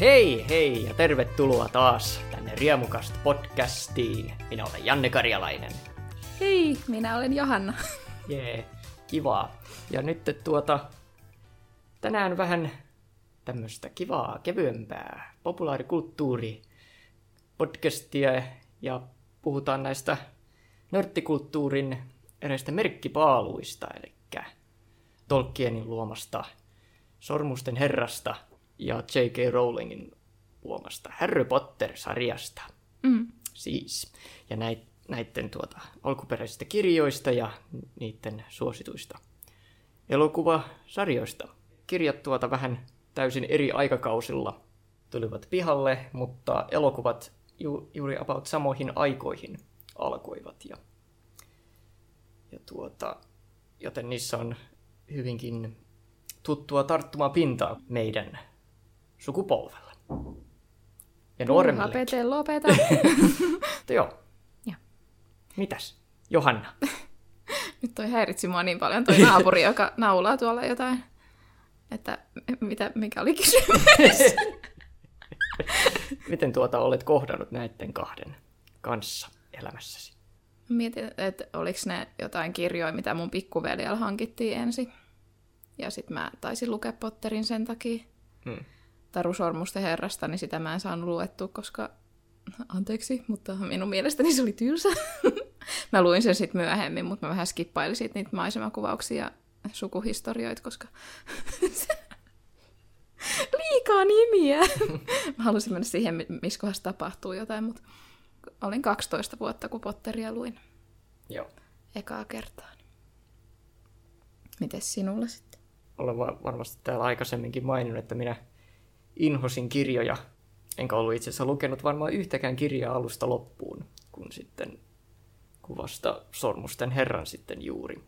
hei hei ja tervetuloa taas tänne Riemukasta podcastiin. Minä olen Janne Karjalainen. Hei, minä olen Johanna. Jee, kivaa. Ja nyt tuota, tänään vähän tämmöistä kivaa, kevyempää populaarikulttuuri podcastia ja puhutaan näistä nörttikulttuurin eräistä merkkipaaluista, eli Tolkienin luomasta Sormusten herrasta ja J.K. Rowlingin luomasta Harry Potter-sarjasta. Mm. Siis. Ja näit, näiden tuota, alkuperäisistä kirjoista ja niiden suosituista elokuvasarjoista. Kirjat tuota vähän täysin eri aikakausilla tulivat pihalle, mutta elokuvat ju, juuri about samoihin aikoihin alkoivat. Ja, ja tuota, joten niissä on hyvinkin tuttua tarttumaan pintaa meidän sukupolvelle. Ja nuoremmille. Pete, lopeta. Joo. Ja. Mitäs? Johanna. Nyt toi häiritsi mua niin paljon toi naapuri, joka naulaa tuolla jotain. Että mitä, mikä oli kysymys? Miten tuota olet kohdannut näiden kahden kanssa elämässäsi? Mietin, että oliko ne jotain kirjoja, mitä mun pikkuveljellä hankittiin ensin. Ja sitten mä taisin lukea Potterin sen takia. Hmm. Taru Sormusten herrasta, niin sitä mä en saanut luettua, koska... Anteeksi, mutta minun mielestäni se oli tylsä. mä luin sen sitten myöhemmin, mutta mä vähän skippailin sit niitä maisemakuvauksia ja sukuhistorioita, koska liikaa nimiä. mä halusin mennä siihen, missä kohdassa tapahtuu jotain, mutta olin 12 vuotta, kun Potteria luin Joo. ekaa kertaa. Mites sinulla sitten? Olen va- varmasti täällä aikaisemminkin maininnut, että minä inhosin kirjoja. Enkä ollut itse asiassa lukenut varmaan yhtäkään kirjaa alusta loppuun, kun sitten kuvasta Sormusten herran sitten juuri.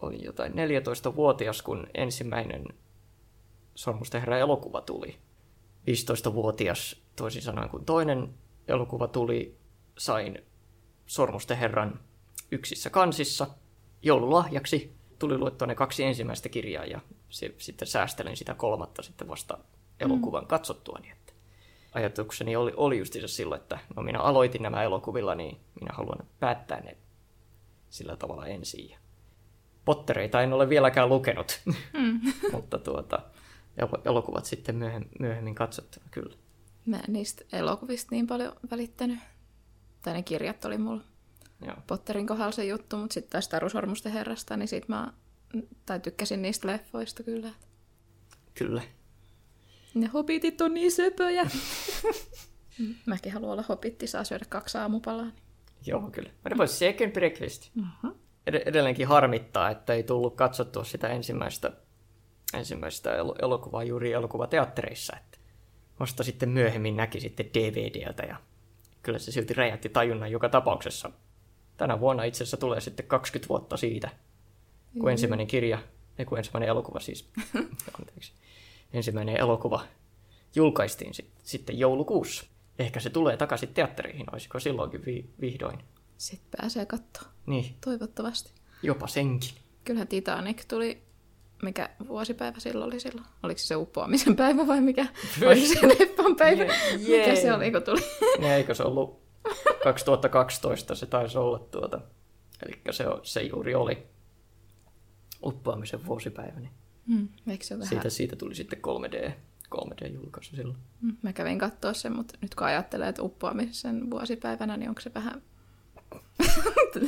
Olin jotain 14-vuotias, kun ensimmäinen Sormusten herran elokuva tuli. 15-vuotias toisin sanoen, kun toinen elokuva tuli, sain Sormusten herran yksissä kansissa joululahjaksi. Tuli luettua ne kaksi ensimmäistä kirjaa ja se, sitten säästelin sitä kolmatta sitten vasta elokuvan mm. katsottuani. Että ajatukseni oli, oli justiinsa silloin, että no minä aloitin nämä elokuvilla, niin minä haluan päättää ne sillä tavalla ensin. Pottereita en ole vieläkään lukenut, Mm. mutta tuota, el- elokuvat sitten myöhemmin, myöhemmin katsottuna kyllä. Mä en niistä elokuvista niin paljon välittänyt. Tai ne kirjat oli mulla Joo. Potterin kohdalla se juttu, mutta sitten taas Taru Sormusten herrasta, niin sit mä tai tykkäsin niistä leffoista kyllä. Kyllä. Ne hobitit on niin söpöjä. Mäkin haluan olla hobitti, saa syödä kaksi aamupalaa. Niin. Joo, kyllä. Men det var second breakfast. Uh-huh. Ed- edelleenkin harmittaa, että ei tullut katsottua sitä ensimmäistä, ensimmäistä el- elokuvaa juuri elokuvateattereissa. Että vasta sitten myöhemmin näki sitten DVDltä ja kyllä se silti räjähti tajunnan joka tapauksessa. Tänä vuonna itse asiassa tulee sitten 20 vuotta siitä, kun ensimmäinen kirja, ei kun ensimmäinen elokuva siis, anteeksi, ensimmäinen elokuva julkaistiin sit, sitten joulukuussa. Ehkä se tulee takaisin teattereihin, olisiko silloinkin vi- vihdoin. Sitten pääsee katsoa, Niin, toivottavasti. jopa senkin. Kyllähän Titanic tuli, mikä vuosipäivä silloin oli silloin? Oliko se se uppoamisen päivä vai mikä? Oliko se leffan päivä? Je- Mikä se oli, kun tuli? Niin, eikö se ollut 2012 se taisi olla tuota. Eli se, se juuri oli uppoamisen vuosipäivä, niin Hmm, eikö se vähän... siitä, siitä tuli sitten 3D, 3D-julkaisu silloin. Mm, Mä kävin katsoa sen, mutta nyt kun ajattelee, että uppoamisen vuosipäivänä, niin onko se vähän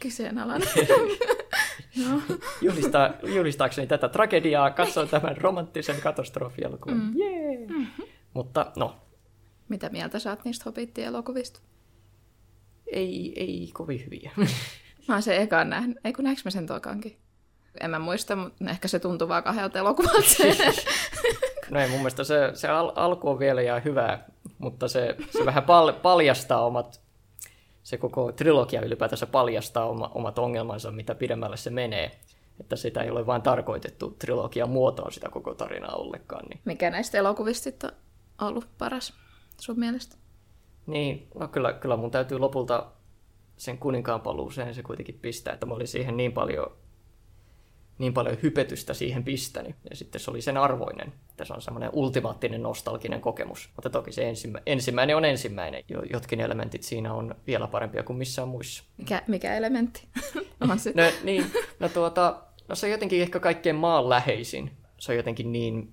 kyseenalainen? no. Julistaa, julistaakseni tätä tragediaa, katsoin tämän romanttisen katastrofielokuvan. Mm. Jee! Mutta no, Mitä mieltä sä oot niistä Hobbit-elokuvista? ei, ei kovin hyviä. Mä oon sen ekan nähnyt. Ei kun näinkö mä sen tokankin? En mä muista, mutta ehkä se tuntuu vaan kahdelta elokuvalta. No ei, mun mielestä se, se al- alku on vielä ihan hyvää, mutta se, se vähän pal- paljastaa omat, se koko trilogia ylipäätänsä paljastaa oma, omat ongelmansa, mitä pidemmälle se menee. Että sitä ei ole vain tarkoitettu trilogian muotoon sitä koko tarinaa ollenkaan. Niin, Mikä näistä elokuvista on ollut paras sun mielestä? niin no kyllä, kyllä mun täytyy lopulta sen kuninkaan paluuseen se kuitenkin pistää, että mä olin siihen niin paljon niin paljon hypetystä siihen pistänyt. Ja sitten se oli sen arvoinen. Se on semmoinen ultimaattinen nostalginen kokemus. Mutta toki se ensimmä, ensimmäinen on ensimmäinen. Jotkin elementit siinä on vielä parempia kuin missään muissa. Mikä, mikä elementti? on se. No, niin, no, tuota, no se on jotenkin ehkä kaikkein maanläheisin. Se on jotenkin niin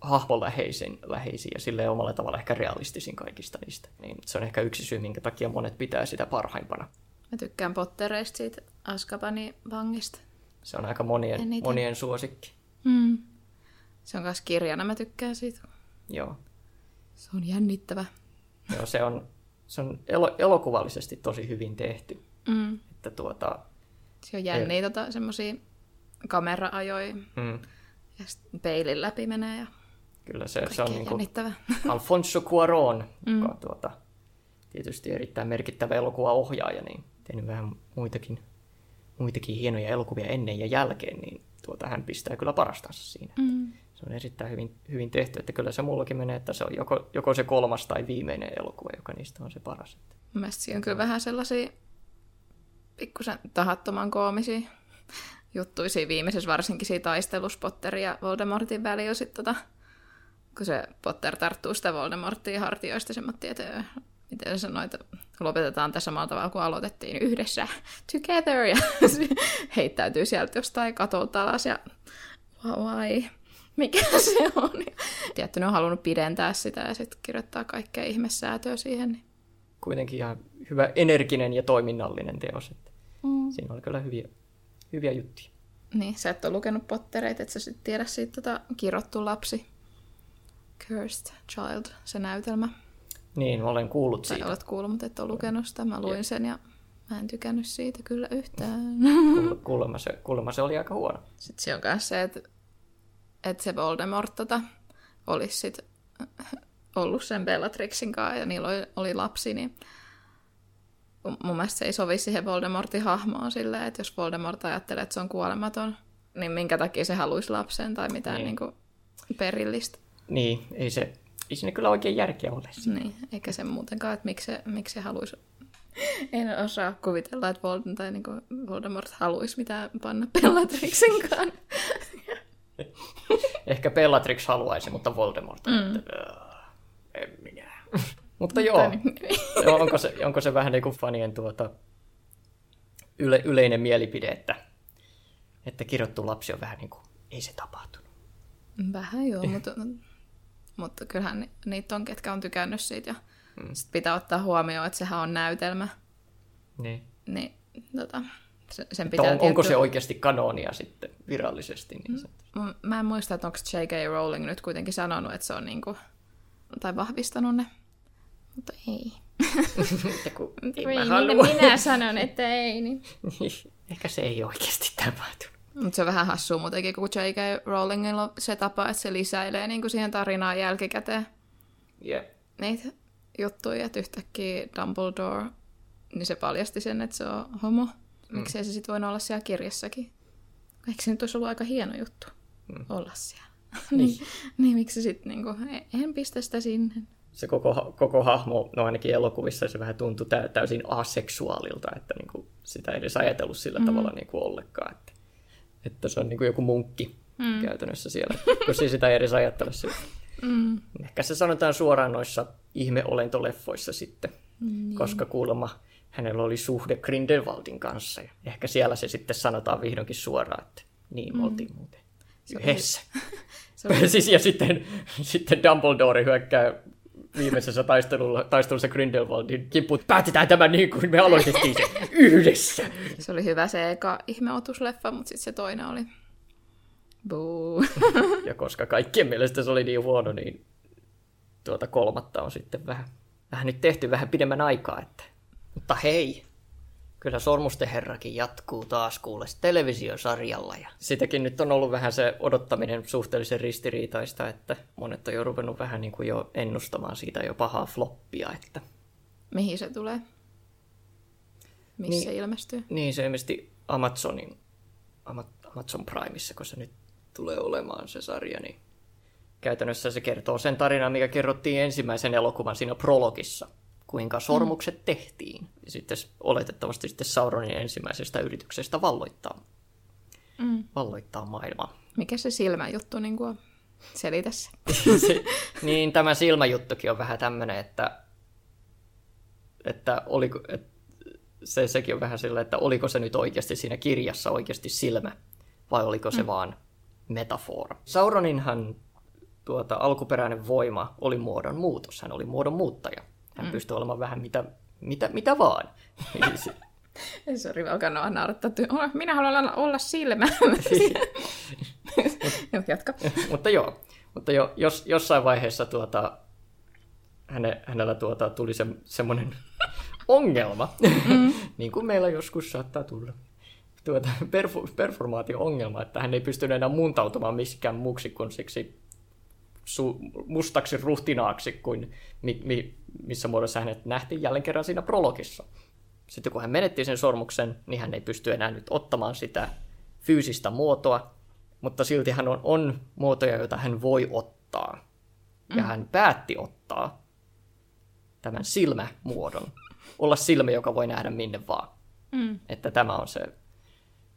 hahmoläheisin läheisin ja sille omalla tavalla ehkä realistisin kaikista niistä. Niin se on ehkä yksi syy, minkä takia monet pitää sitä parhaimpana. Mä tykkään Pottereista siitä Askabanin vangista. Se on aika monien, monien suosikki. Mm. Se on myös kirjana, mä tykkään siitä. Joo. Se on jännittävä. Joo, se on, se on elo, elokuvallisesti tosi hyvin tehty. Mm. Että tuota, se on jänniä ei... tota, semmosia kamera-ajoja. Mm. Ja peilin läpi menee ja Kyllä se, se on niin kuin Alfonso Cuarón, mm. joka on tuota, tietysti erittäin merkittävä elokuvaohjaaja, niin tehnyt vähän muitakin, muitakin hienoja elokuvia ennen ja jälkeen, niin tuota, hän pistää kyllä parastansa siinä. Mm. Se on erittäin hyvin, hyvin tehty, että kyllä se mullakin menee, että se on joko, joko se kolmas tai viimeinen elokuva, joka niistä on se paras. Mielestäni siinä on kyllä vähän sellaisia pikkusen tahattoman koomisia juttuja siinä viimeisessä, varsinkin siinä taistelussa Potterin ja Voldemortin väliin sitten tota, kun se Potter tarttuu sitä Voldemorttia hartioista, se että miten se sanoi, että lopetetaan tässä samalla tavalla kuin aloitettiin yhdessä, together, ja heittäytyy sieltä jostain katolta alas, ja vai, mikä se on. Tietty, ne on halunnut pidentää sitä ja sitten kirjoittaa kaikkea ihmesäätöä siihen. Niin. Kuitenkin ihan hyvä energinen ja toiminnallinen teos. Että mm. Siinä oli kyllä hyviä, hyviä juttuja. Niin, sä et ole lukenut Pottereita, että sä sitten tiedä siitä tota, kirottu lapsi Cursed Child, se näytelmä. Niin, olen kuullut siitä. Tai olet kuullut, mutta et ole lukenut sitä. Mä luin sen ja mä en tykännyt siitä kyllä yhtään. Kuulemma se, kuulemma se oli aika huono. Sitten se on myös se, että, että se Voldemort tota, olisi sit ollut sen Bellatrixin kanssa ja niillä oli, oli lapsi, niin mun mielestä se ei sovi siihen Voldemortin hahmoon silleen, että jos Voldemort ajattelee, että se on kuolematon, niin minkä takia se haluaisi lapsen tai mitään niin. Niin kuin perillistä. Niin, ei se, ei siinä kyllä oikein järkeä ole. Niin, eikä se muutenkaan, että miksi se, miksi se haluaisi en osaa kuvitella, että Voldemort, tai niin Voldemort haluaisi mitään panna Bellatrixin kanssa. Ehkä Bellatrix haluaisi, mutta Voldemort. Mm. Että, en minä. mutta joo, niin. onko, se, onko se vähän niin kuin fanien tuota, yle, yleinen mielipide, että, että kirjoittu lapsi on vähän niin kuin, ei se tapahtunut. Vähän joo, mutta mutta kyllähän niitä on, ketkä on tykännyt siitä. Ja mm. sit pitää ottaa huomioon, että sehän on näytelmä. Niin. Niin, tota, sen pitää on, onko se oikeasti kanonia sitten virallisesti? Niin. Mm, mä en muista, että onko J.K. Rowling nyt kuitenkin sanonut, että se on niinku, tai vahvistanut ne. Mutta ei. kun, ei mä minä sanon, että ei. Niin. Ehkä se ei oikeasti tapahtunut. Mutta se on vähän hassua muutenkin, kun J.K. Rowlingilla on se tapa, että se lisäilee niin kuin siihen tarinaan jälkikäteen. Yeah. Niitä juttuja, että yhtäkkiä Dumbledore, niin se paljasti sen, että se on homo. Mm. Miksei se sitten voinut olla siellä kirjassakin? Eikö se nyt olisi ollut aika hieno juttu mm. olla siellä? niin. niin, niin miksi sitten, niin en pistä sitä sinne. Se koko, koko hahmo, no ainakin elokuvissa se vähän tuntui täysin aseksuaalilta, että niin kuin sitä ei edes ajatellut sillä mm. tavalla niin kuin ollenkaan. Että että se on niin kuin joku munkki mm. käytännössä siellä, jos ei sitä edes ajattele sitä. Mm. Ehkä se sanotaan suoraan noissa ihmeolentoleffoissa sitten, mm. koska kuulemma hänellä oli suhde Grindelwaldin kanssa. Ja ehkä siellä se sitten sanotaan vihdoinkin suoraan, että niin mm. oltiin muuten yhdessä. Oli... siis, ja sitten, sitten Dumbledore hyökkää viimeisessä taistelulla, taistelussa Grindelwaldin kimppuut. Päätetään tämä niin kuin me aloitettiin se yhdessä. Se oli hyvä se eka ihmeotusleffa, mutta sitten se toinen oli Buu. ja koska kaikkien mielestä se oli niin huono, niin tuota kolmatta on sitten vähän, vähän nyt tehty vähän pidemmän aikaa. Että. Mutta hei, Kyllä Sormusten herrakin jatkuu taas kuules televisiosarjalla. Ja sitäkin nyt on ollut vähän se odottaminen suhteellisen ristiriitaista, että monet on jo ruvennut vähän niin kuin jo ennustamaan siitä jo pahaa floppia. Että... Mihin se tulee? Missä niin, se ilmestyy? Niin, se ilmeisesti Amazonin, Amazon Primeissa, kun se nyt tulee olemaan se sarja, niin käytännössä se kertoo sen tarinan, mikä kerrottiin ensimmäisen elokuvan siinä prologissa – kuinka sormukset mm. tehtiin. Ja sitten oletettavasti sitten Sauronin ensimmäisestä yrityksestä valloittaa. Mm. valloittaa maailmaa. Mikä se silmäjuttu niin kuin? Selitä se. se, niin tämä silmäjuttukin on vähän tämmöinen, että, että oliko, että se, sekin on vähän sillä, että oliko se nyt oikeasti siinä kirjassa oikeasti silmä, vai oliko se mm. vaan metafora. Sauroninhan tuota, alkuperäinen voima oli muodon muutos, hän oli muodon muuttaja. Hän mm. pystyi olemaan vähän mitä, mitä, mitä vaan. Sori, alkaa noa naurattaa. Minä haluan olla silmä. Jatka. mutta joo, mutta jo, jos, jossain vaiheessa tuota, häne, hänellä tuota, tuli se, semmoinen ongelma, mm. niin kuin meillä joskus saattaa tulla, tuota, performaatio-ongelma, että hän ei pystynyt enää muuntautumaan misikään muuksi kuin siksi su, mustaksi ruhtinaaksi, kuin mi, mi, missä muodossa hänet nähtiin jälleen kerran siinä prologissa. Sitten kun hän menetti sen sormuksen, niin hän ei pysty enää nyt ottamaan sitä fyysistä muotoa, mutta silti hän on, on muotoja, joita hän voi ottaa. Ja mm. hän päätti ottaa tämän silmämuodon. Olla silmä, joka voi nähdä minne vaan. Mm. Että tämä on se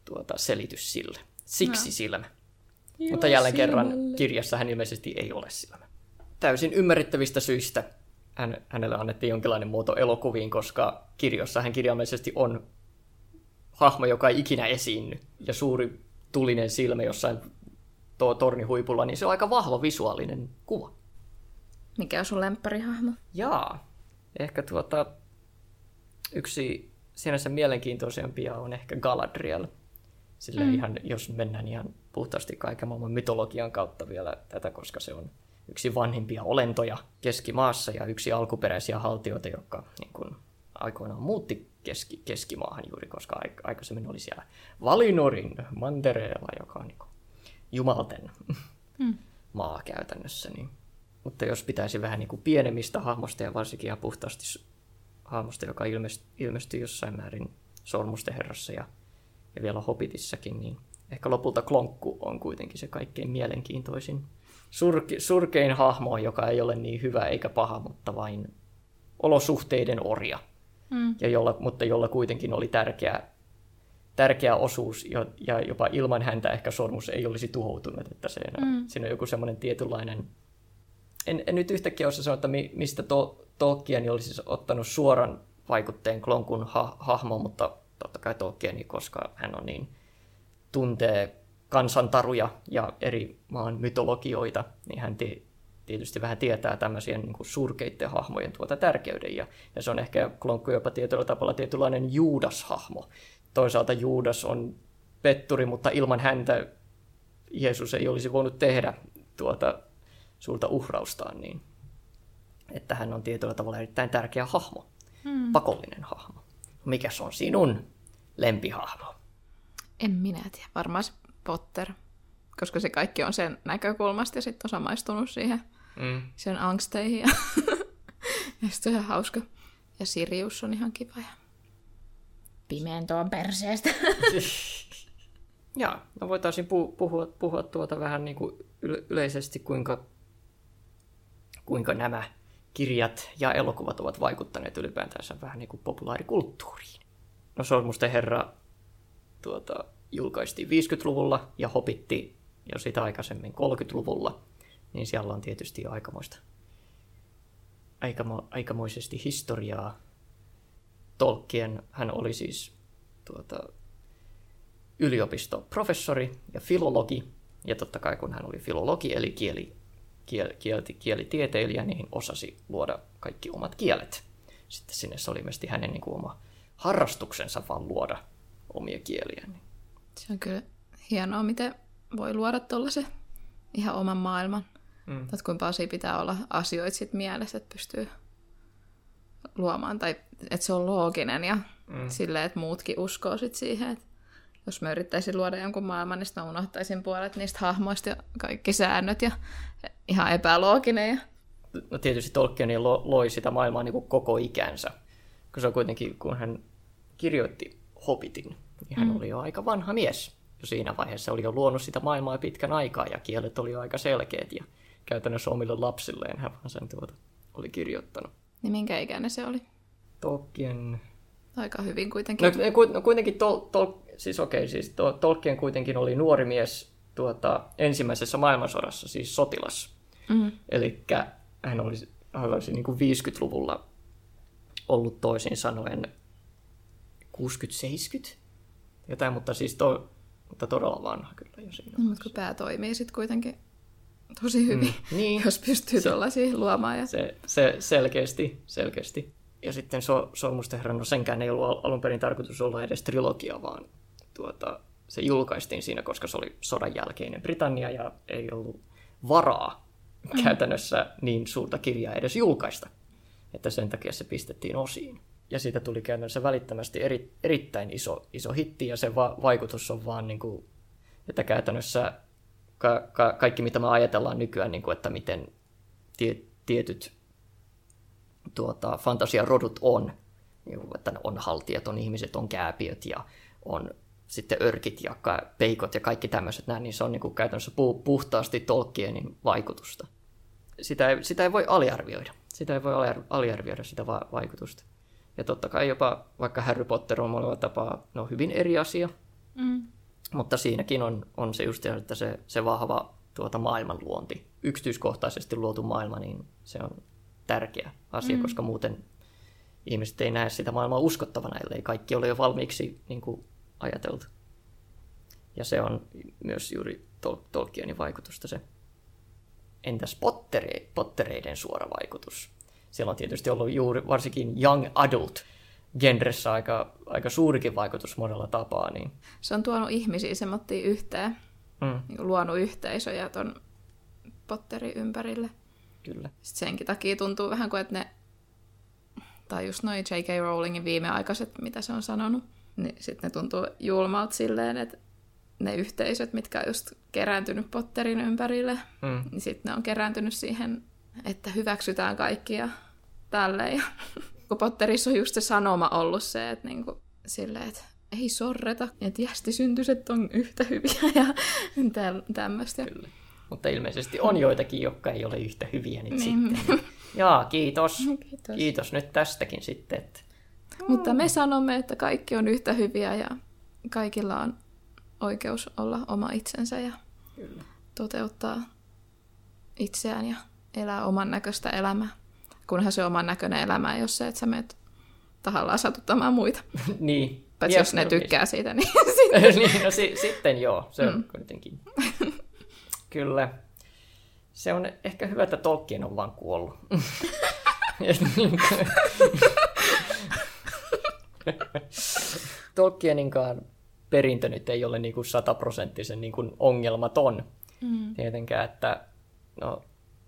tuota, selitys sille. Siksi no. silmä. Joo, Mutta jälleen silmälle. kerran kirjassa hän ilmeisesti ei ole silmä. Täysin ymmärrettävistä syistä hän, hänelle annettiin jonkinlainen muoto elokuviin, koska kirjossa hän kirjaimellisesti on hahmo, joka ei ikinä esiinny. Ja suuri tulinen silmä jossain tuo tornihuipulla, niin se on aika vahva visuaalinen kuva. Mikä on sun lempparihahmo? Jaa, ehkä tuota, yksi sinänsä mielenkiintoisempia on ehkä Galadriel. Sillä mm. ihan, jos mennään ihan puhtaasti kaiken maailman mytologian kautta vielä tätä, koska se on yksi vanhimpia olentoja keskimaassa ja yksi alkuperäisiä haltioita, jotka niin kuin, aikoinaan muutti keski, keskimaahan juuri, koska aikaisemmin oli siellä Valinorin mantereella, joka on niin kuin, jumalten mm. maa käytännössä. Niin. Mutta jos pitäisi vähän niin kuin pienemmistä hahmosta ja varsinkin ihan puhtaasti hahmosta, joka ilmestyi, ilmestyi jossain määrin Sormusten herrassa ja, ja vielä Hobbitissakin, niin ehkä lopulta Klonkku on kuitenkin se kaikkein mielenkiintoisin surke, surkein hahmo, joka ei ole niin hyvä eikä paha, mutta vain olosuhteiden orja. Mm. Ja jolla, mutta jolla kuitenkin oli tärkeä, tärkeä osuus, ja jopa ilman häntä ehkä sormus ei olisi tuhoutunut. Että se, mm. Siinä on joku semmoinen tietynlainen... En, en nyt yhtäkkiä osaa sanoa, että mistä to, Tolkien olisi siis ottanut suoran vaikutteen Klonkun ha, hahmo, mutta totta kai Tolkieni, koska hän on niin tuntee kansantaruja ja eri maan mytologioita, niin hän tietysti vähän tietää tämmöisiä niin kuin surkeiden hahmojen tuota tärkeyden. Ja, ja se on ehkä Klonkku jopa tietyllä tavalla tietynlainen Juudas-hahmo. Toisaalta Juudas on petturi, mutta ilman häntä Jeesus ei olisi voinut tehdä tuota suurta uhraustaan, niin että hän on tietyllä tavalla erittäin tärkeä hahmo, hmm. pakollinen hahmo. Mikä on sinun lempihahmo? En minä tiedä. Varmaan Potter, koska se kaikki on sen näkökulmasta ja sitten on samaistunut siihen mm. sen angsteihin. Ja, ja sitten on ihan hauska. Ja Sirius on ihan kiva. Ja... Pimentoon perseestä. Joo, no voitaisiin pu- puhua, puhua tuota vähän niin kuin yleisesti, kuinka, kuinka nämä kirjat ja elokuvat ovat vaikuttaneet ylipäätänsä vähän niin kuin populaarikulttuuriin. No Sormusten herra tuota, julkaistiin 50-luvulla ja Hobitti jo sitä aikaisemmin 30-luvulla, niin siellä on tietysti jo aikamoista, aikamo, aikamoisesti historiaa. Tolkien, hän oli siis tuota, yliopistoprofessori ja filologi, ja totta kai kun hän oli filologi, eli kieli, kiel, kielti, kielitieteilijä, niin osasi luoda kaikki omat kielet. Sitten sinne se oli myös hänen niin kuin, oma harrastuksensa vaan luoda omia kieliä. Niin se on kyllä hienoa, miten voi luoda tuollaisen ihan oman maailman. Mm. Tai kuinka paljon pitää olla asioita sit mielessä, että pystyy luomaan, tai että se on looginen ja mm. silleen, että muutkin uskoo sit siihen, että jos mä yrittäisin luoda jonkun maailman, niin sitten mä unohtaisin puolet niistä hahmoista ja kaikki säännöt ja ihan epälooginen. Ja... No tietysti Tolkien loi sitä maailmaa niin kuin koko ikänsä, kun se on kuitenkin, kun hän kirjoitti Hobbitin, niin hän mm. oli jo aika vanha mies. Jo siinä vaiheessa oli jo luonut sitä maailmaa pitkän aikaa ja kielet oli jo aika selkeät ja käytännössä omille lapsilleen hän vaan sen tuota oli kirjoittanut. Niin minkä ikäinen se oli? Tolkien aika hyvin kuitenkin. No, ku- no kuitenkin, tol, tol, siis okei, siis to, Tolkien kuitenkin oli nuori mies tuota, ensimmäisessä maailmansodassa, siis sotilas. Mm. Eli hän olisi, hän olisi niin kuin 50-luvulla ollut toisin sanoen 60-70, jotain, mutta siis to, mutta todella vanha kyllä jo siinä. No, mutta kun pää toimii sitten kuitenkin tosi hyvin, Mm, niin. jos pystyy tuollaisia luomaan. Ja... Se, se selkeästi, selkeästi. Ja sitten so, Sormusten herran, no senkään ei ollut al- alun perin tarkoitus olla edes trilogia, vaan tuota, se julkaistiin siinä, koska se oli sodan jälkeinen Britannia ja ei ollut varaa mm. käytännössä niin suurta kirjaa edes julkaista. Että sen takia se pistettiin osiin. Ja siitä tuli käytännössä välittömästi eri, erittäin iso, iso hitti ja se va- vaikutus on vaan niin kuin, että käytännössä ka- ka- kaikki mitä me ajatellaan nykyään, niin kuin, että miten tie- tietyt tuota, fantasiarodut on, niin kuin, että on haltijat, on ihmiset, on kääpiöt ja on sitten örkit ja ka- peikot ja kaikki tämmöiset näin, niin se on niin kuin käytännössä pu- puhtaasti Tolkienin vaikutusta. Sitä ei, sitä ei voi aliarvioida. Sitä ei voi aliar- aliarvioida sitä va- vaikutusta. Ja totta kai jopa vaikka Harry Potter on monella tapaa no, hyvin eri asia, Mm. mutta siinäkin on, on se just, että se, se vahva tuota maailmanluonti, yksityiskohtaisesti luotu maailma, niin se on tärkeä asia, mm. koska muuten ihmiset ei näe sitä maailmaa uskottavana, ellei kaikki ole jo valmiiksi niin kuin ajateltu. Ja se on myös juuri Tol- Tolkienin vaikutusta se. Entäs Potteri, Pottereiden suora vaikutus? Siellä on tietysti ollut juuri varsinkin young adult genressä aika, aika suurikin vaikutus monella tapaa, niin Se on tuonut ihmisiä semmoittiin yhteen, mm, niin luonut yhteisöjä ton Potterin ympärille. kyllä. Sitten senkin takia tuntuu vähän kuin, että ne, tai just noin J.K. Rowlingin viimeaikaiset, mitä se on sanonut, niin sitten ne tuntuu julmalta silleen, että ne yhteisöt, mitkä on just kerääntynyt Potterin ympärille, Mm. niin sitten ne on kerääntynyt siihen, että hyväksytään kaikki ja tälleen. Ja kun Potterissa on just se sanoma ollut se, että niinku, silleen, että ei sorreta, että jästisyntyset on yhtä hyviä ja tämmöistä. Kyllä. Mutta ilmeisesti on joitakin, jotka ei ole yhtä hyviä nyt Niin. sitten. Jaa, kiitos. Kiitos. Kiitos nyt tästäkin sitten. Että... Mutta me sanomme, että kaikki on yhtä hyviä ja kaikilla on oikeus olla oma itsensä ja Kyllä. toteuttaa itseään ja elää oman näköistä elämää. Kunhan se oman näköinen elämä ei ole se, että sä menet tahallaan satuttamaan muita. niin. Paitsi jos ne tykkää siitä, niin sitten. niin, no si- sitten joo, se on kuitenkin. Kyllä. Se on ehkä hyvä, että Tolkien on vaan kuollut. Et niin Tolkieninkaan perintö nyt ei ole niin sataprosenttisen niin kuin ongelmaton. Mm. Tietenkään, että no,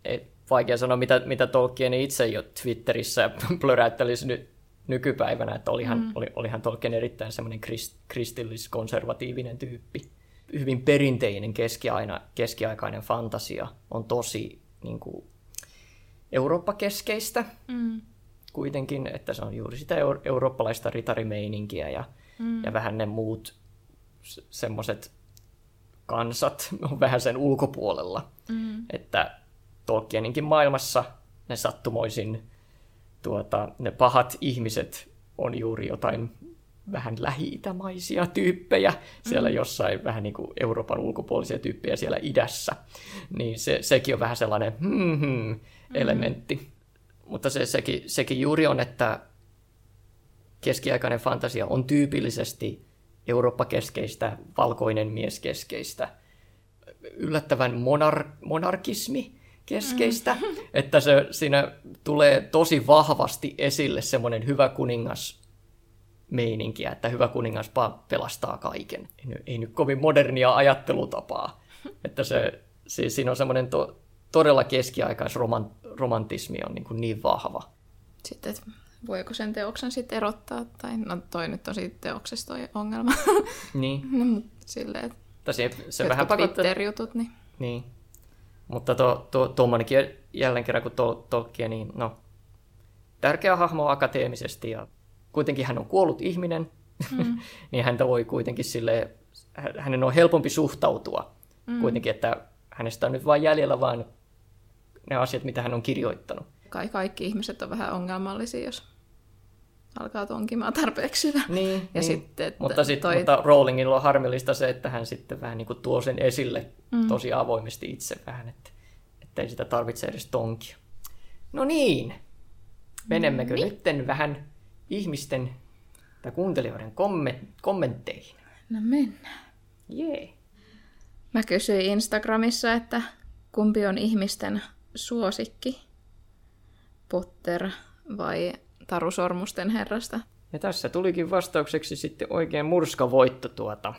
ei, vaikea sanoa, mitä, mitä Tolkien itse jo Twitterissä plöräyttelisi ny, nykypäivänä, että olihan, mm. oli, olihan Tolkien erittäin semmoinen krist, kristillis-konservatiivinen tyyppi. Hyvin perinteinen keskiaina, keskiaikainen fantasia on tosi niin kuin, Eurooppa-keskeistä Mm. kuitenkin, että se on juuri sitä euro- eurooppalaista ritarimeininkiä ja, mm. ja vähän ne muut se- semmoiset kansat on vähän sen ulkopuolella. Mm. Että Tolkieninkin maailmassa ne sattumoisin tuota, ne pahat ihmiset on juuri jotain vähän lähi-itämaisia tyyppejä. Siellä jossain vähän niin kuin Euroopan ulkopuolisia tyyppejä siellä idässä. Niin se, sekin on vähän sellainen hmm, elementti. Mutta se, sekin, sekin juuri on, että keskiaikainen fantasia on tyypillisesti Eurooppa-keskeistä, valkoinen mieskeskeistä, yllättävän monar- monarkismi keskeistä, että se, siinä tulee tosi vahvasti esille semmoinen hyvä kuningas meininkiä, että hyvä kuningas pelastaa kaiken. Ei, nyt- ei nyt kovin modernia ajattelutapaa. Että se, se, siinä on semmoinen to, todella keskiaikaisromantismi on niin, kuin niin vahva. Sitten, että voiko sen teoksen sitten erottaa, tai no toi nyt on siitä teoksesta toi ongelma. Niin, no, silleen, että se, se vähän pakottaa... Niin Niin. Mutta to, to, tuommoinenkin jälleen kerran kuin Tol, Tolkien, niin no, tärkeä hahmo akateemisesti ja kuitenkin hän on kuollut ihminen, mm. niin häntä voi kuitenkin sille, hänen on helpompi suhtautua mm. kuitenkin, että hänestä on nyt vain jäljellä vain ne asiat, mitä hän on kirjoittanut. kai kaikki ihmiset on vähän ongelmallisia, jos alkaa tonkimaan tarpeeksi hyvä. Niin, Ja niin. sitten, että mutta, sit, toi- mutta Rowlingilla on harmillista se, että hän sitten vähän niin kuin tuo sen esille mm. tosi avoimesti itse vähän, että, että ei sitä tarvitse edes tonkia. No niin, menemmekö Niin. nytten vähän ihmisten tai kuuntelijoiden komme- kommentteihin? No mennään. Jee. Mä kysyin Instagramissa, että kumpi on ihmisten suosikki, Potter vai Taru Sormusten herrasta. Ja tässä tulikin vastaukseksi sitten oikein murskavoitto tuota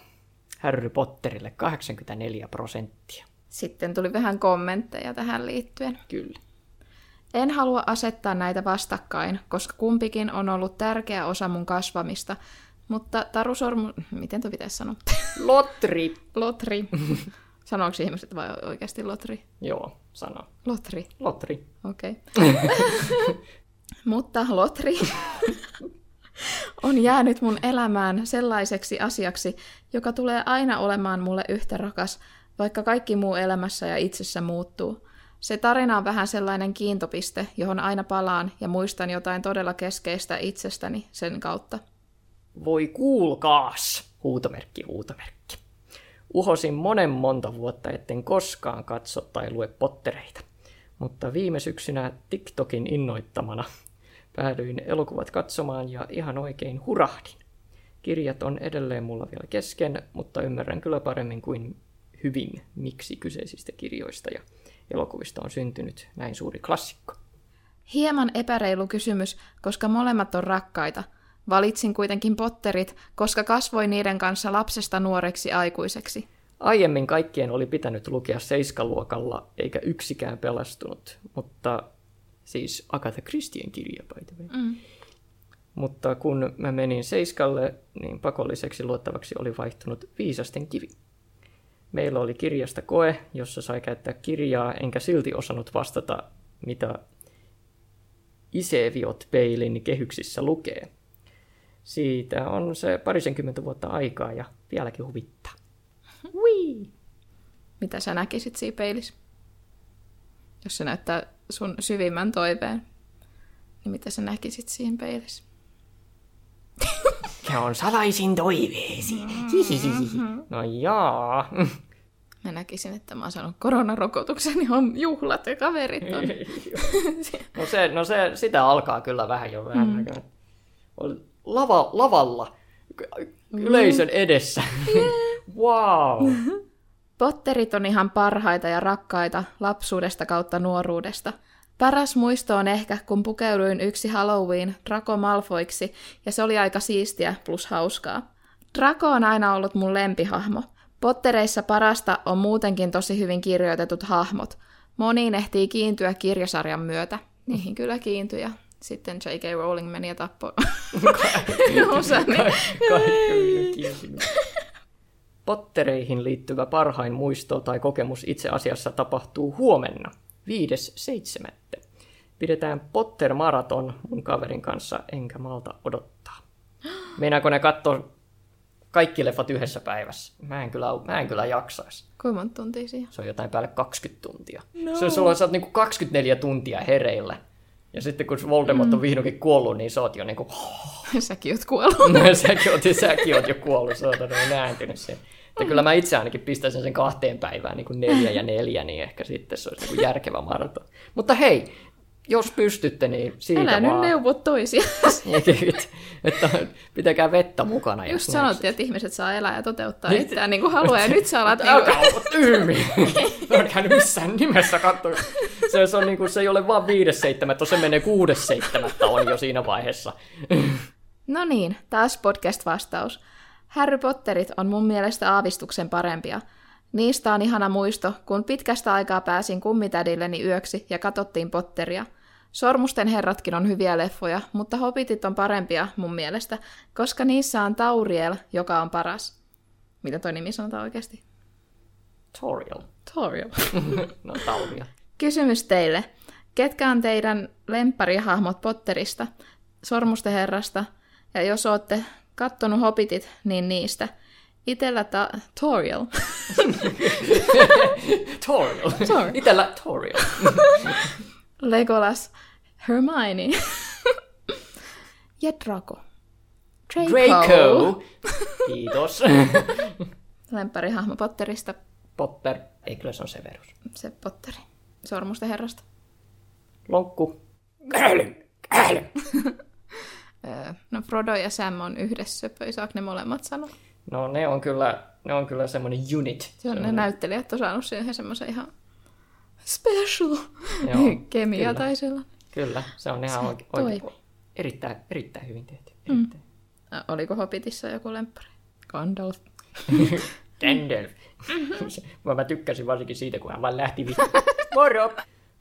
Harry Potterille 84 prosenttia. Sitten tuli vähän kommentteja tähän liittyen. Kyllä. En halua asettaa näitä vastakkain, koska kumpikin on ollut tärkeä osa mun kasvamista, mutta Taru Sormu... Miten to pitäisi sanoa? Lotri. Lotri. Sanooko ihmiset vai oikeasti Lotri? Joo, sano. Lotri. Lotri. Okei. Mutta Lotri on jäänyt mun elämään sellaiseksi asiaksi, joka tulee aina olemaan mulle yhtä rakas, vaikka kaikki muu elämässä ja itsessä muuttuu. Se tarina on vähän sellainen kiintopiste, johon aina palaan ja muistan jotain todella keskeistä itsestäni sen kautta. Voi kuulkaas! Huutomerkki, huutomerkki. Uhosin monen monta vuotta, etten koskaan katso tai lue pottereita. Mutta viime syksynä TikTokin innoittamana päädyin elokuvat katsomaan ja ihan oikein hurahdin. Kirjat on edelleen mulla vielä kesken, mutta ymmärrän kyllä paremmin kuin hyvin, miksi kyseisistä kirjoista ja elokuvista on syntynyt näin suuri klassikko. Hieman epäreilu kysymys, koska molemmat on rakkaita. Valitsin kuitenkin Potterit, koska kasvoin niiden kanssa lapsesta nuoreksi aikuiseksi. Aiemmin kaikkien oli pitänyt lukea seiskaluokalla, eikä yksikään pelastunut, mutta siis Agatha Christien kirja, by the way. Mm. Mutta kun mä menin seiskalle, niin pakolliseksi luettavaksi oli vaihtunut viisasten kivi. Meillä oli kirjasta koe, jossa sai käyttää kirjaa, enkä silti osannut vastata, mitä Iseviot peilin kehyksissä lukee. Siitä on se parisenkymmentä vuotta aikaa ja vieläkin huvittaa. Wii! Mitä sä näkisit siinä peilissä? Jos se näyttää sun syvimmän toiveen, niin mitä sä näkisit siinä peilissä? Se on salaisin toiveesi. Hihihihi. No jaa. Mä näkisin, että mä oon saanut koronarokotuksen ja on juhlat ja kaverit on. No, se, no se, sitä alkaa kyllä vähän jo vähän mm. Lava, lavalla, yleisön edessä. Wow. Potterit on ihan parhaita ja rakkaita lapsuudesta kautta nuoruudesta. Paras muisto on ehkä, kun pukeuduin yksi Halloween Draco Malfoiksi, ja se oli aika siistiä plus hauskaa. Draco on aina ollut mun lempihahmo. Pottereissa parasta on muutenkin tosi hyvin kirjoitetut hahmot. Moniin ehtii kiintyä kirjasarjan myötä. Niihin kyllä kiintyi ja sitten J.K. Rowling meni ja tappoi osa. Niin. Kaikki kiintynyt. Pottereihin liittyvä parhain muisto tai kokemus itse asiassa tapahtuu huomenna, 5.7. Pidetään Potter-maraton mun kaverin kanssa, enkä malta odottaa. Meinaako ne katsoa kaikki leffat yhdessä päivässä? Mä en kyllä, mä en kyllä jaksaisi. Kuinka monta tuntia siihen? Se on jotain päälle 20 tuntia. No. Se on sulla sä oot niinku 24 tuntia hereillä. Ja sitten kun Voldemort on vihdoinkin kuollut, niin sä oot jo niinku... Säkin oot kuollut. No, säkin, oot, säkin oot jo kuollut, sä oot jo nääntynyt sen. Että kyllä mä itse ainakin pistäisin sen kahteen päivään niin kuin neljä ja neljä, niin ehkä sitten se olisi niin kuin järkevä maraton. Mutta hei, jos pystytte, niin siitä Älä nyt vaan. neuvot toisia. Eikä, että pitäkää vettä mukana. jos Just näin- sanottiin, että ihmiset saa elää ja toteuttaa Niin. itseään niin kuin haluaa, ja nyt sä alat niin Älkää olla tyhmiä. Älkää nyt missään nimessä katsoa. Se, se, on niin kuin, se ei ole vaan viides seitsemättä, se menee kuudes seitsemättä on jo siinä vaiheessa. No niin, taas podcast-vastaus. Harry Potterit on mun mielestä aavistuksen parempia. Niistä on ihana muisto, kun pitkästä aikaa pääsin kummitädilleni yöksi ja katsottiin Potteria. Sormusten herratkin on hyviä leffoja, mutta Hobbitit on parempia mun mielestä, koska niissä on Tauriel, joka on paras. Mitä toi nimi sanotaan oikeasti? Toriel. Tauriel. No, Tauria. Kysymys teille. Ketkä on teidän lempparihahmot Potterista, Sormusten herrasta, ja jos olette kattonut Hobbitit, niin niistä. Itellä ta- Toriel. Toriel. Tor. Itellä Toriel. Legolas, Hermione. ja Draco. Draco! Kiitos. Lempparihahmo Potterista. Potter. Ei, kyllä se on Severus. Se Potteri. Sormusten herrasta. Lonkku. Käly! Käly! Öö, no Frodo ja Sam on yhdessä saako ne molemmat sanoa? No ne on kyllä, ne on kyllä semmoinen unit. Se on ne näyttelijät on saanut siihen semmoisen ihan special Joo, kemia kyllä. tai sellainen. Kyllä, se on ihan Se oikein, oikein erittäin, erittäin hyvin tehty. Mm. Erittäin. Ä, Oliko Hobbitissa joku lemppari? Gandalf. Gandalf. Mä, mä tykkäsin varsinkin siitä, kun hän vaan lähti Moro!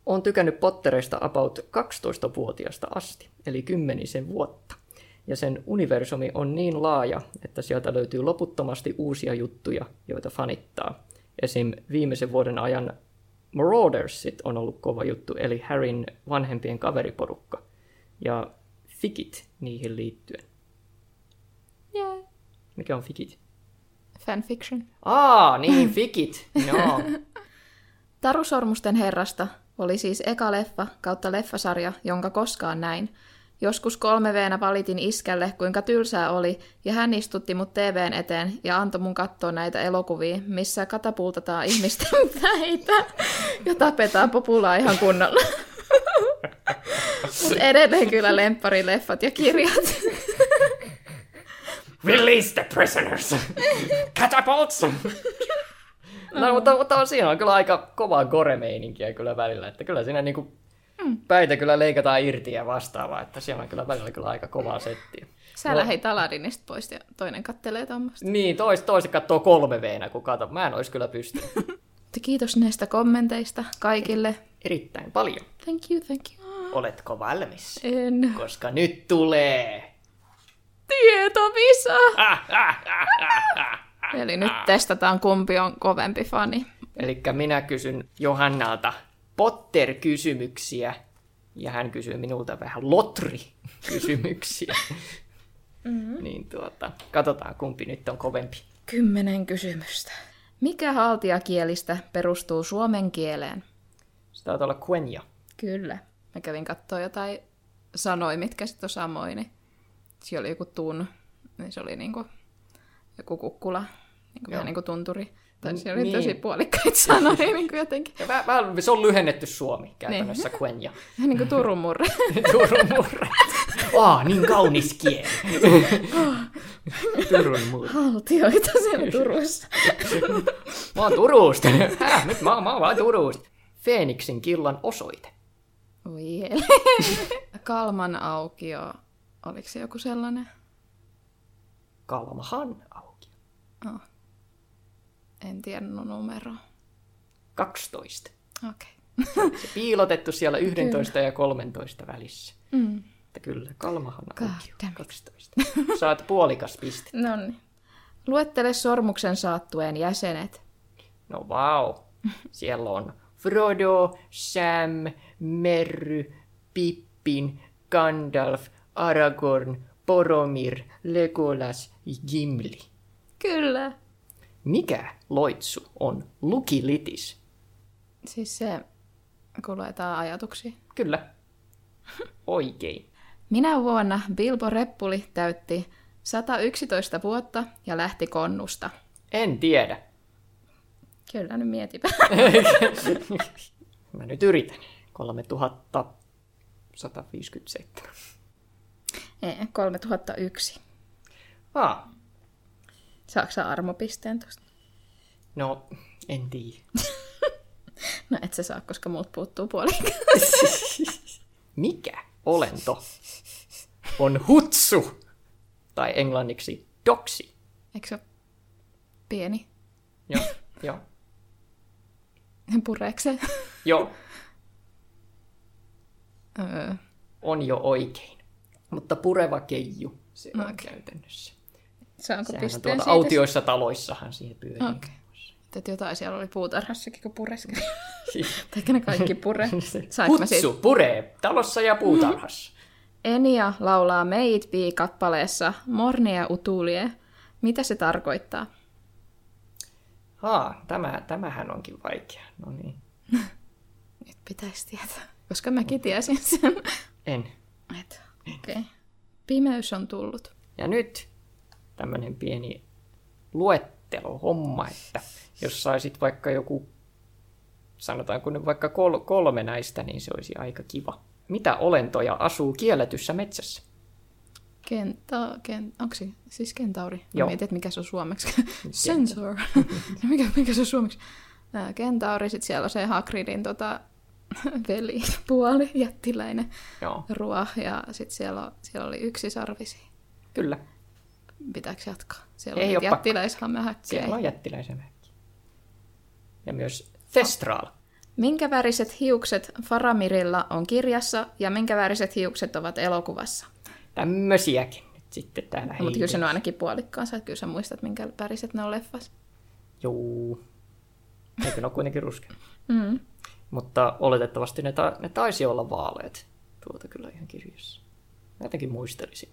Olen tykännyt Pottereista about 12-vuotiaasta asti, eli kymmenisen vuotta. Ja sen universumi on niin laaja, että sieltä löytyy loputtomasti uusia juttuja, joita fanittaa. Esim. viimeisen vuoden ajan Maraudersit on ollut kova juttu, eli Harryn vanhempien kaveriporukka. Ja Fikit niihin liittyen. Yeah. Mikä on Fikit? Fanfiction. Aa, niin, Fikit. No. Tarusormusten herrasta oli siis eka leffa kautta leffasarja, jonka koskaan näin. Joskus kolme veenä valitin iskälle, kuinka tylsää oli, ja hän istutti mut TVn eteen ja antoi mun katsoa näitä elokuvia, missä katapultataan ihmisten päitä ja tapetaan populaa ihan kunnolla. Mut edelleen kyllä lempparileffat ja kirjat. Release the prisoners! Catapults! No, mutta, mutta siinä on kyllä aika kovaa gore-meininkiä kyllä välillä, että kyllä siinä niinku päitä kyllä leikataan irti ja vastaavaa, että siellä on kyllä välillä kyllä aika kovaa settiä. Sä lähit Aladdinista pois ja toinen kattelee tuommoista. Niin, tois, toiset katsoo kolme veenä, kun kato. Mä en ois kyllä pystynyt. Mutta Kiitos näistä kommenteista kaikille. Erittäin paljon. Thank you, thank you. Oletko valmis? En. Koska nyt tulee... Tietovisa! Ah, ah, ah, ah, ah. Eli nyt testataan, kumpi on kovempi fani. Eli minä kysyn Johannalta Potter-kysymyksiä, ja hän kysyy minulta vähän Lotri-kysymyksiä. Mm-hmm. Niin tuota, katsotaan kumpi nyt on kovempi. Kymmenen kysymystä. Mikä haltiakielistä perustuu suomen kieleen? Se taitaa olla Quenya. Kyllä. Mä kävin katsoa jotain sanoi, mitkä sitten on samoin. Niin siellä oli joku tun, niin se oli niinku joku kukkula, niinku, Joo. vähän niinku tunturi. Tai siellä oli niin. tosi puolikkaita sanoja niinku jotenkin. Ja vähän, vähän, se on lyhennetty suomi käytännössä Quenya. Vähän niinku Turun murre. Turun murre. Aa, niin kaunis kieli. Turun murre. Haltioita siellä Turussa. Mä oon Turusta. Häh, nyt mä, mä oon vaan Turusta. Feeniksin killan osoite. Oi. Kalman aukio. Oliko se joku sellainen? Kalmahan auki. Oh. En tiedä numeroa. 12. Okei. Se piilotettu siellä 11 ja 13 välissä. Mm. Että kyllä, Kalmahan it. 12. Saat puolikas piste. No niin. Luettele sormuksen saattueen jäsenet. No vau. Siellä on Frodo, Sam, Merry, Pippin, Gandalf, Aragorn, Boromir, Legolas ja Gimli. Kyllä. Mikä loitsu on Lukilitis? Siis se, kun luetaan ajatuksia. Kyllä. Oikein. Minä vuonna Bilbo Reppuli täytti 111 vuotta ja lähti konnusta. En tiedä. Kyllä, nyt mietipä. Mä nyt yritän. 3157. Ei, 3001. Ah, Saatko armopisteen tosta? no, en tiedä. No et sä saa, koska muut puuttuu puoli. Mikä olento on hutsu? Tai englanniksi doksi. Eikö se ole pieni? Joo, joo, Pureekseen? joo, Öö, on jo oikein. Mutta pureva keiju se on Okei. käytännössä. Saanko Sehän pisteen tuolla siitä? autioissa taloissahan siihen pyörii. Okei. Että jotain siellä oli puutarhassakin, kun pureskeli. Tai ne kaikki pure. Saanko mä siitä? Hutsu puree talossa ja puutarhassa. Enia laulaa Meit kappaleessa Mornia utulie. Mitä se tarkoittaa? Haa, tämä, tämähän onkin vaikea. No niin, Nyt pitäisi tietää. Koska mäkin tiesin sen. en. Et, okei. Okay. Pimeys on tullut. Ja nyt tämmöinen pieni luettelo homma, että jos saisit vaikka joku, sanotaanko nyt vaikka kol- kolme näistä, niin se olisi aika kiva. Mitä olentoja asuu kielletyssä metsässä? Kenta, ken, onko se siis kentauri? Mä Joo. mietin, että mikä se on suomeksi. Sensor. mikä, mikä se on suomeksi? Kentauri, sitten siellä on se Hagridin tota, velipuoli, jättiläinen Joo, ruo, ja sitten siellä, siellä oli yksi sarvisi. kyllä. Pitääkö jatkaa? Siellä Ei pakko. jättiläishämähäkkejä. Siellä on jättiläisen väkki. Ja myös Thestral. Minkä väriset hiukset Faramirilla on kirjassa ja minkä väriset hiukset ovat elokuvassa? Tämmösiäkin nyt sitten täällä Mutta kyllä se on ainakin puolikkaansa, että kyllä sä muistat, minkä väriset ne on leffassa. Joo. Eikö ne ole kuitenkin ruskea? Mm. Mutta oletettavasti ne, ta- ne taisi olla vaaleet. Tuota kyllä ihan kirjassa. Mä jotenkin muistelisin.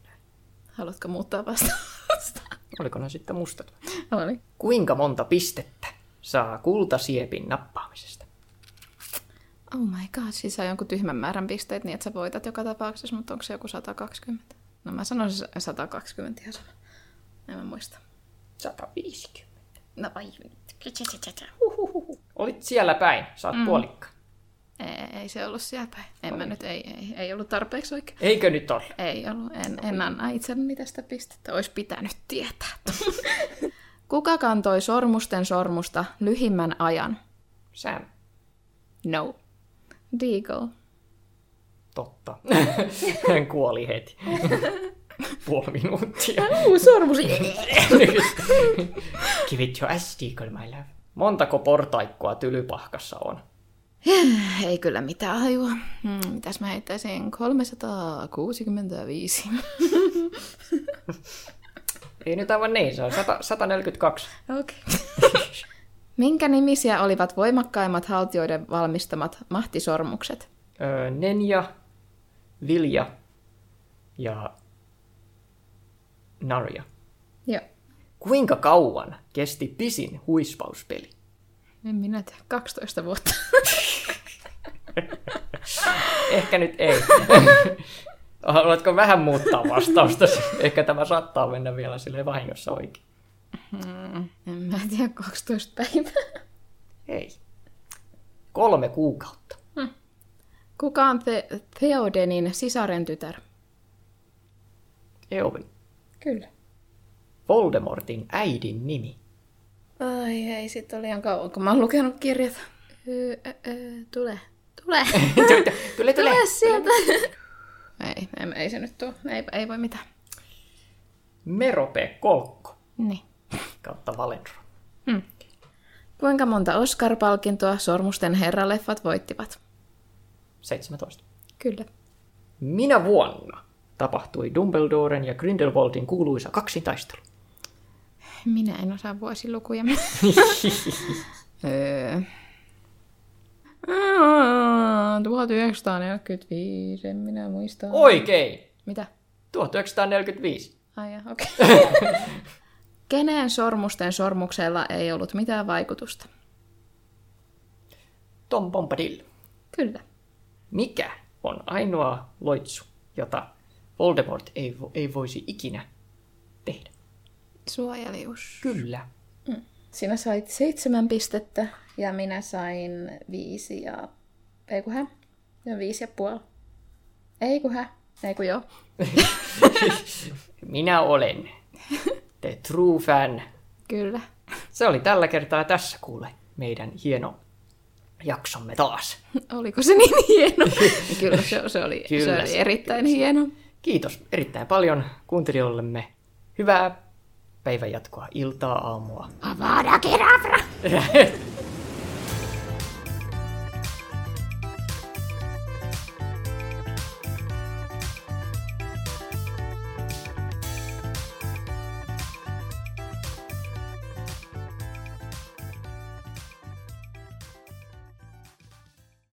Haluatko muuttaa vastausta? Oliko ne sitten mustat? Oli. Kuinka monta pistettä saa kultasiepin nappaamisesta? Oh my god, siis saa jonkun tyhmän määrän pisteet niin, että sä voitat joka tapauksessa, mutta onko se joku 120? No mä sanoisin 120 ihan sama. En mä muista. 150. No vai. Huhuhuhu. Olit siellä päin, saat mm. puolikka. Ei, ei se ollut siellä päin. En mä nyt, ei, ei, ei ollut tarpeeksi oikein. Eikö nyt ole? Ei ollut, en, en anna itselleni tästä pistettä. Olisi pitänyt tietää. Kuka kantoi sormusten sormusta lyhimmän ajan? Sam. No. Deagle. Totta. Hän kuoli heti. Puoli minuuttia. Uu, sormus! Give it your ass, Deagle, my love. Montako portaikkoa tylypahkassa on? Ei kyllä mitään hajua. Hmm, mitäs mä heittäisin? 365. Ei nyt aivan niin, se on 100, 142. Okei. Minkä nimisiä olivat voimakkaimmat haltioiden valmistamat mahtisormukset? Öö, Nenja, Vilja ja Narja. Joo. Kuinka kauan kesti pisin huispauspeli? En minä tiedä. 12 vuotta. Ehkä nyt ei. Haluatko vähän muuttaa vastausta? Ehkä tämä saattaa mennä vielä sille vahingossa oikein. Hmm, en mä tiedä. 12 päivää. Ei. Kolme kuukautta. Kuka on Te- Theodenin sisaren tytär? Eowyn. Kyllä. Voldemortin äidin nimi. Ai ei, sit oli ihan kauan, kun mä oon lukenut kirjat. Öö, öö, tule, tule. Tule, tule. Tule sieltä. Ei, ei, ei se nyt tuu. Ei, ei voi mitään. Merope Kolkko Niin. kautta Valenro. Kuinka monta Oscar-palkintoa Sormusten herraleffat voittivat? 17. Kyllä. Minä vuonna tapahtui Dumbledoren ja Grindelwaldin kuuluisa kaksintaistelu? Minä en osaa vuosilukuja. öö. Aa, 1945, en minä muista. Oikein! Mitä? 1945. Ai ja, okei. Okay. Kenen sormusten sormuksella ei ollut mitään vaikutusta? Tom Bombadil. Kyllä. Mikä on ainoa loitsu, jota Voldemort ei, vo- ei voisi ikinä tehdä? Suojelius. Kyllä. Sinä sait seitsemän pistettä ja minä sain viisi ja... Ei kun hä? Ja viisi ja puoli. Ei kun hä? Ei kun joo. Minä olen the true fan. Kyllä. Se oli tällä kertaa tässä kuule meidän hieno jaksomme taas. Oliko se niin hieno? Kyllä se, se oli, Kyllä se oli se- erittäin hieno. Kiitos erittäin paljon kuuntelijoillemme. Hyvää päivän jatkoa, iltaa, aamua. Avada Kedavra!